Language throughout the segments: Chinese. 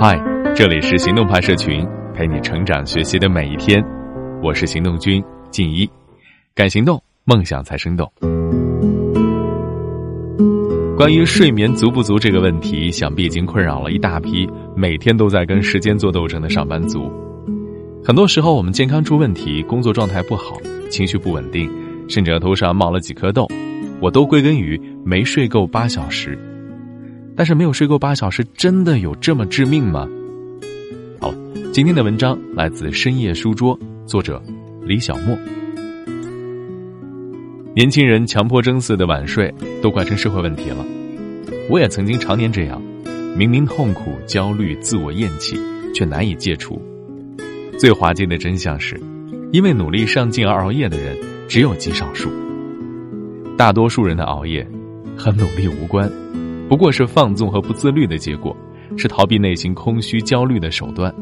嗨，这里是行动派社群，陪你成长学习的每一天。我是行动君静一，敢行动，梦想才生动。关于睡眠足不足这个问题，想必已经困扰了一大批每天都在跟时间做斗争的上班族。很多时候，我们健康出问题，工作状态不好，情绪不稳定，甚至额头上冒了几颗痘，我都归根于没睡够八小时。但是没有睡够八小时，真的有这么致命吗？好，今天的文章来自深夜书桌，作者李小莫。年轻人强迫症似的晚睡，都快成社会问题了。我也曾经常年这样，明明痛苦、焦虑、自我厌弃，却难以戒除。最滑稽的真相是，因为努力上进而熬夜的人只有极少数，大多数人的熬夜和努力无关。不过是放纵和不自律的结果，是逃避内心空虚焦虑的手段。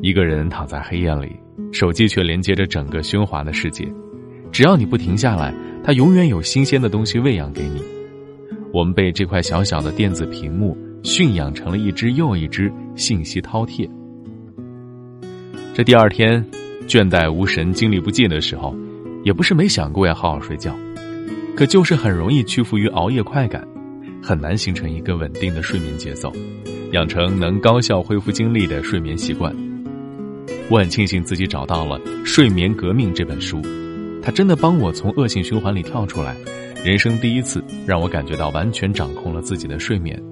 一个人躺在黑夜里，手机却连接着整个喧哗的世界。只要你不停下来，它永远有新鲜的东西喂养给你。我们被这块小小的电子屏幕驯养成了一只又一只信息饕餮。这第二天，倦怠无神、精力不济的时候，也不是没想过要好好睡觉，可就是很容易屈服于熬夜快感。很难形成一个稳定的睡眠节奏，养成能高效恢复精力的睡眠习惯。我很庆幸自己找到了《睡眠革命》这本书，它真的帮我从恶性循环里跳出来，人生第一次让我感觉到完全掌控了自己的睡眠。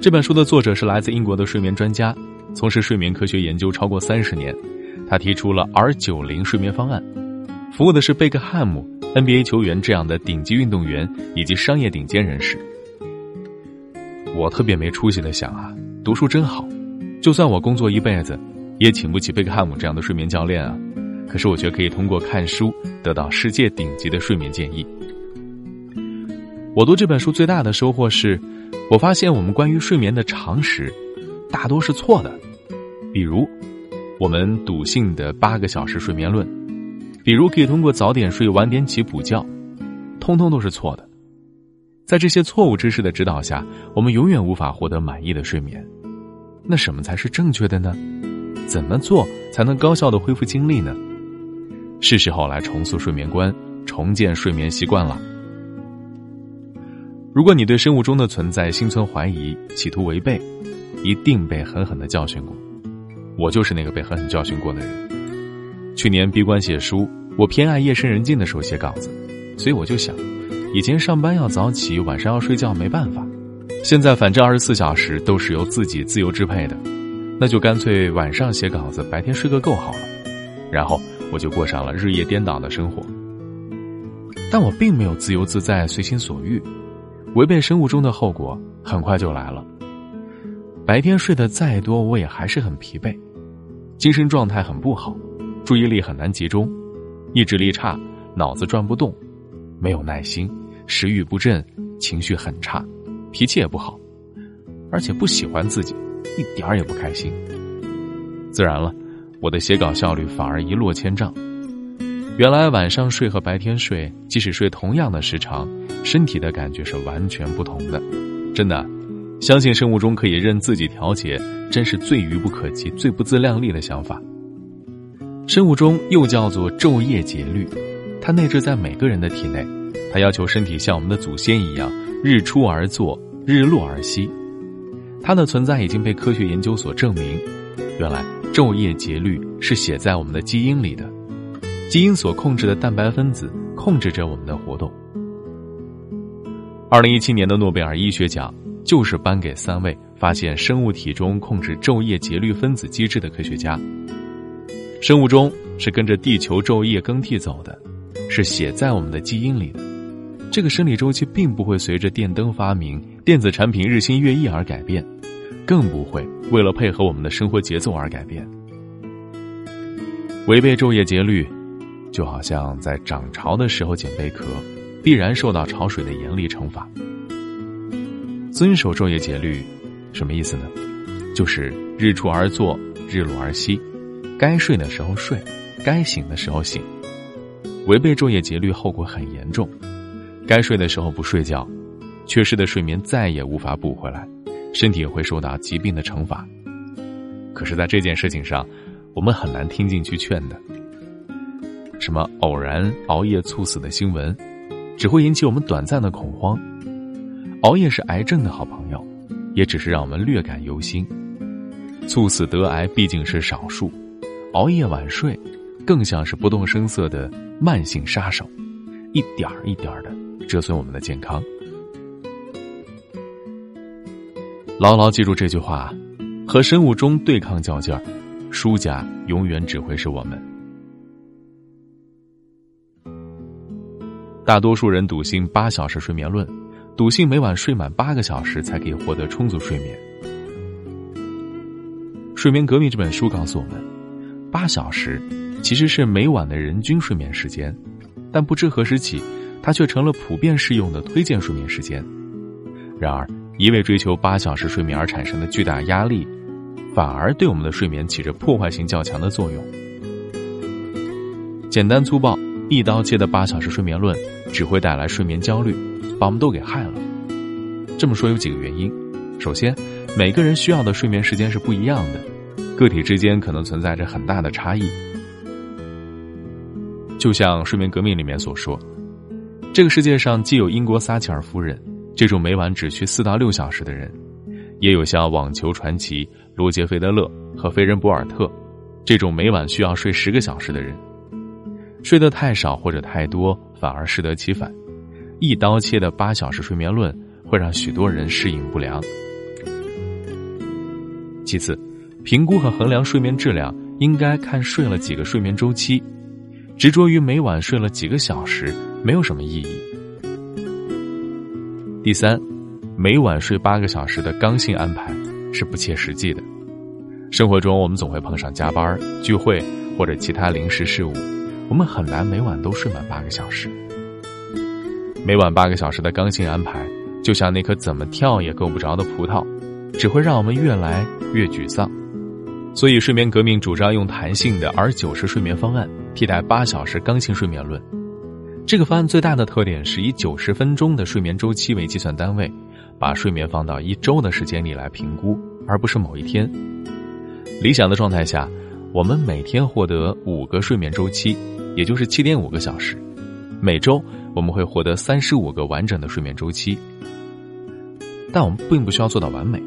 这本书的作者是来自英国的睡眠专家，从事睡眠科学研究超过三十年，他提出了 R 九零睡眠方案，服务的是贝克汉姆。NBA 球员这样的顶级运动员以及商业顶尖人士，我特别没出息的想啊，读书真好，就算我工作一辈子，也请不起贝克汉姆这样的睡眠教练啊。可是我却可以通过看书得到世界顶级的睡眠建议。我读这本书最大的收获是，我发现我们关于睡眠的常识，大多是错的。比如，我们笃信的八个小时睡眠论。比如可以通过早点睡晚点起补觉，通通都是错的。在这些错误知识的指导下，我们永远无法获得满意的睡眠。那什么才是正确的呢？怎么做才能高效的恢复精力呢？是时候来重塑睡眠观，重建睡眠习惯了。如果你对生物钟的存在心存怀疑，企图违背，一定被狠狠的教训过。我就是那个被狠狠教训过的人。去年闭关写书。我偏爱夜深人静的时候写稿子，所以我就想，以前上班要早起，晚上要睡觉，没办法。现在反正二十四小时都是由自己自由支配的，那就干脆晚上写稿子，白天睡个够好了。然后我就过上了日夜颠倒的生活。但我并没有自由自在、随心所欲，违背生物钟的后果很快就来了。白天睡得再多，我也还是很疲惫，精神状态很不好，注意力很难集中。意志力差，脑子转不动，没有耐心，食欲不振，情绪很差，脾气也不好，而且不喜欢自己，一点儿也不开心。自然了，我的写稿效率反而一落千丈。原来晚上睡和白天睡，即使睡同样的时长，身体的感觉是完全不同的。真的，相信生物钟可以任自己调节，真是最愚不可及、最不自量力的想法。生物钟又叫做昼夜节律，它内置在每个人的体内，它要求身体像我们的祖先一样，日出而作，日落而息。它的存在已经被科学研究所证明。原来昼夜节律是写在我们的基因里的，基因所控制的蛋白分子控制着我们的活动。二零一七年的诺贝尔医学奖就是颁给三位发现生物体中控制昼夜节律分子机制的科学家。生物钟是跟着地球昼夜更替走的，是写在我们的基因里的。这个生理周期并不会随着电灯发明、电子产品日新月异而改变，更不会为了配合我们的生活节奏而改变。违背昼夜节律，就好像在涨潮的时候捡贝壳，必然受到潮水的严厉惩罚。遵守昼夜节律，什么意思呢？就是日出而作，日落而息。该睡的时候睡，该醒的时候醒。违背昼夜节律，后果很严重。该睡的时候不睡觉，缺失的睡眠再也无法补回来，身体也会受到疾病的惩罚。可是，在这件事情上，我们很难听进去劝的。什么偶然熬夜猝死的新闻，只会引起我们短暂的恐慌。熬夜是癌症的好朋友，也只是让我们略感忧心。猝死得癌毕竟是少数，熬夜晚睡，更像是不动声色的慢性杀手，一点儿一点儿的折损我们的健康。牢牢记住这句话：和生物钟对抗较劲儿，输家永远只会是我们。大多数人笃信八小时睡眠论，笃信每晚睡满八个小时才可以获得充足睡眠。《睡眠革命》这本书告诉我们，八小时其实是每晚的人均睡眠时间，但不知何时起，它却成了普遍适用的推荐睡眠时间。然而，一味追求八小时睡眠而产生的巨大压力，反而对我们的睡眠起着破坏性较强的作用。简单粗暴。一刀切的八小时睡眠论只会带来睡眠焦虑，把我们都给害了。这么说有几个原因：首先，每个人需要的睡眠时间是不一样的，个体之间可能存在着很大的差异。就像《睡眠革命》里面所说，这个世界上既有英国撒切尔夫人这种每晚只需四到六小时的人，也有像网球传奇罗杰·费德勒和菲人博尔特这种每晚需要睡十个小时的人。睡得太少或者太多，反而适得其反。一刀切的八小时睡眠论会让许多人适应不良。其次，评估和衡量睡眠质量应该看睡了几个睡眠周期，执着于每晚睡了几个小时没有什么意义。第三，每晚睡八个小时的刚性安排是不切实际的。生活中我们总会碰上加班、聚会或者其他临时事务。我们很难每晚都睡满八个小时。每晚八个小时的刚性安排，就像那颗怎么跳也够不着的葡萄，只会让我们越来越沮丧。所以，睡眠革命主张用弹性的 R 九十睡眠方案替代八小时刚性睡眠论。这个方案最大的特点是以九十分钟的睡眠周期为计算单位，把睡眠放到一周的时间里来评估，而不是某一天。理想的状态下，我们每天获得五个睡眠周期。也就是七点五个小时，每周我们会获得三十五个完整的睡眠周期。但我们并不需要做到完美，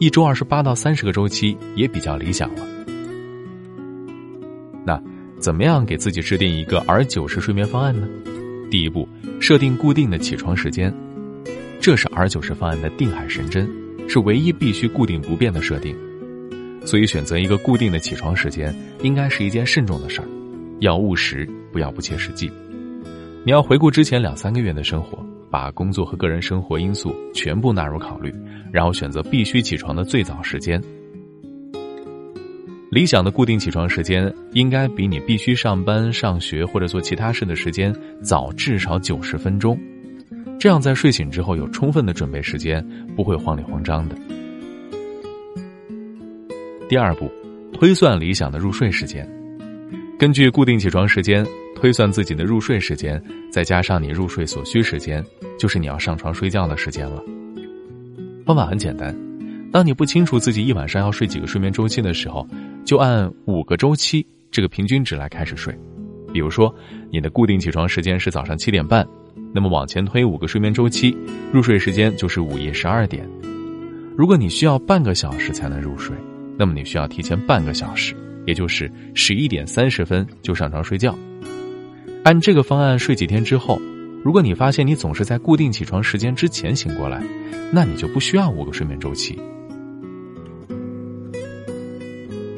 一周二十八到三十个周期也比较理想了。那怎么样给自己制定一个 R 九十睡眠方案呢？第一步，设定固定的起床时间，这是 R 九十方案的定海神针，是唯一必须固定不变的设定。所以，选择一个固定的起床时间，应该是一件慎重的事儿。要务实，不要不切实际。你要回顾之前两三个月的生活，把工作和个人生活因素全部纳入考虑，然后选择必须起床的最早时间。理想的固定起床时间应该比你必须上班、上学或者做其他事的时间早至少九十分钟，这样在睡醒之后有充分的准备时间，不会慌里慌张的。第二步，推算理想的入睡时间。根据固定起床时间推算自己的入睡时间，再加上你入睡所需时间，就是你要上床睡觉的时间了。方法很简单，当你不清楚自己一晚上要睡几个睡眠周期的时候，就按五个周期这个平均值来开始睡。比如说，你的固定起床时间是早上七点半，那么往前推五个睡眠周期，入睡时间就是午夜十二点。如果你需要半个小时才能入睡，那么你需要提前半个小时。也就是十一点三十分就上床睡觉，按这个方案睡几天之后，如果你发现你总是在固定起床时间之前醒过来，那你就不需要五个睡眠周期。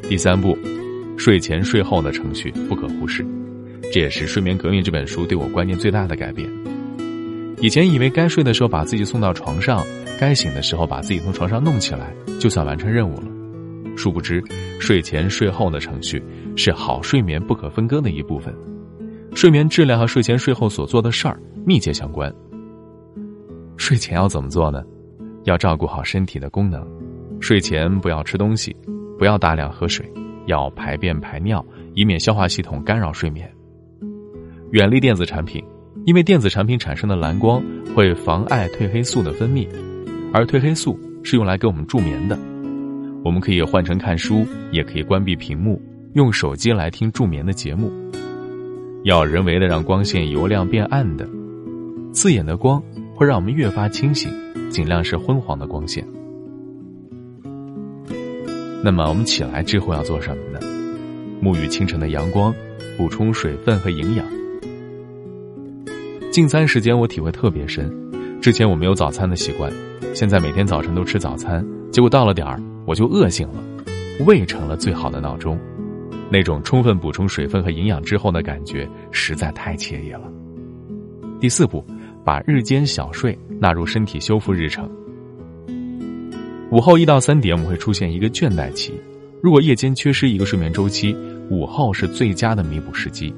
第三步，睡前睡后的程序不可忽视，这也是《睡眠革命》这本书对我观念最大的改变。以前以为该睡的时候把自己送到床上，该醒的时候把自己从床上弄起来，就算完成任务了。殊不知，睡前睡后的程序是好睡眠不可分割的一部分。睡眠质量和睡前睡后所做的事儿密切相关。睡前要怎么做呢？要照顾好身体的功能。睡前不要吃东西，不要大量喝水，要排便排尿，以免消化系统干扰睡眠。远离电子产品，因为电子产品产生的蓝光会妨碍褪黑素的分泌，而褪黑素是用来给我们助眠的。我们可以换成看书，也可以关闭屏幕，用手机来听助眠的节目。要人为的让光线由亮变暗的，刺眼的光会让我们越发清醒，尽量是昏黄的光线。那么我们起来之后要做什么呢？沐浴清晨的阳光，补充水分和营养。进餐时间我体会特别深，之前我没有早餐的习惯，现在每天早晨都吃早餐，结果到了点儿我就饿醒了，胃成了最好的闹钟，那种充分补充水分和营养之后的感觉实在太惬意了。第四步，把日间小睡纳入身体修复日程。午后一到三点我们会出现一个倦怠期，如果夜间缺失一个睡眠周期，午后是最佳的弥补时机。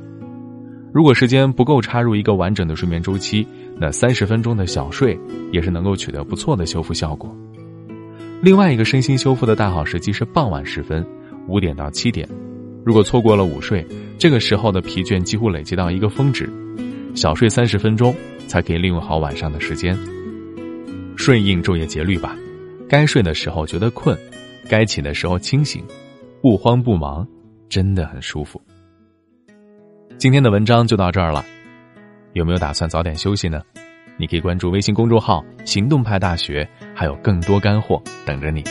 如果时间不够插入一个完整的睡眠周期，那三十分钟的小睡也是能够取得不错的修复效果。另外一个身心修复的大好时机是傍晚时分，五点到七点。如果错过了午睡，这个时候的疲倦几乎累积到一个峰值，小睡三十分钟才可以利用好晚上的时间。顺应昼夜节律吧，该睡的时候觉得困，该起的时候清醒，不慌不忙，真的很舒服。今天的文章就到这儿了，有没有打算早点休息呢？你可以关注微信公众号“行动派大学”，还有更多干货等着你。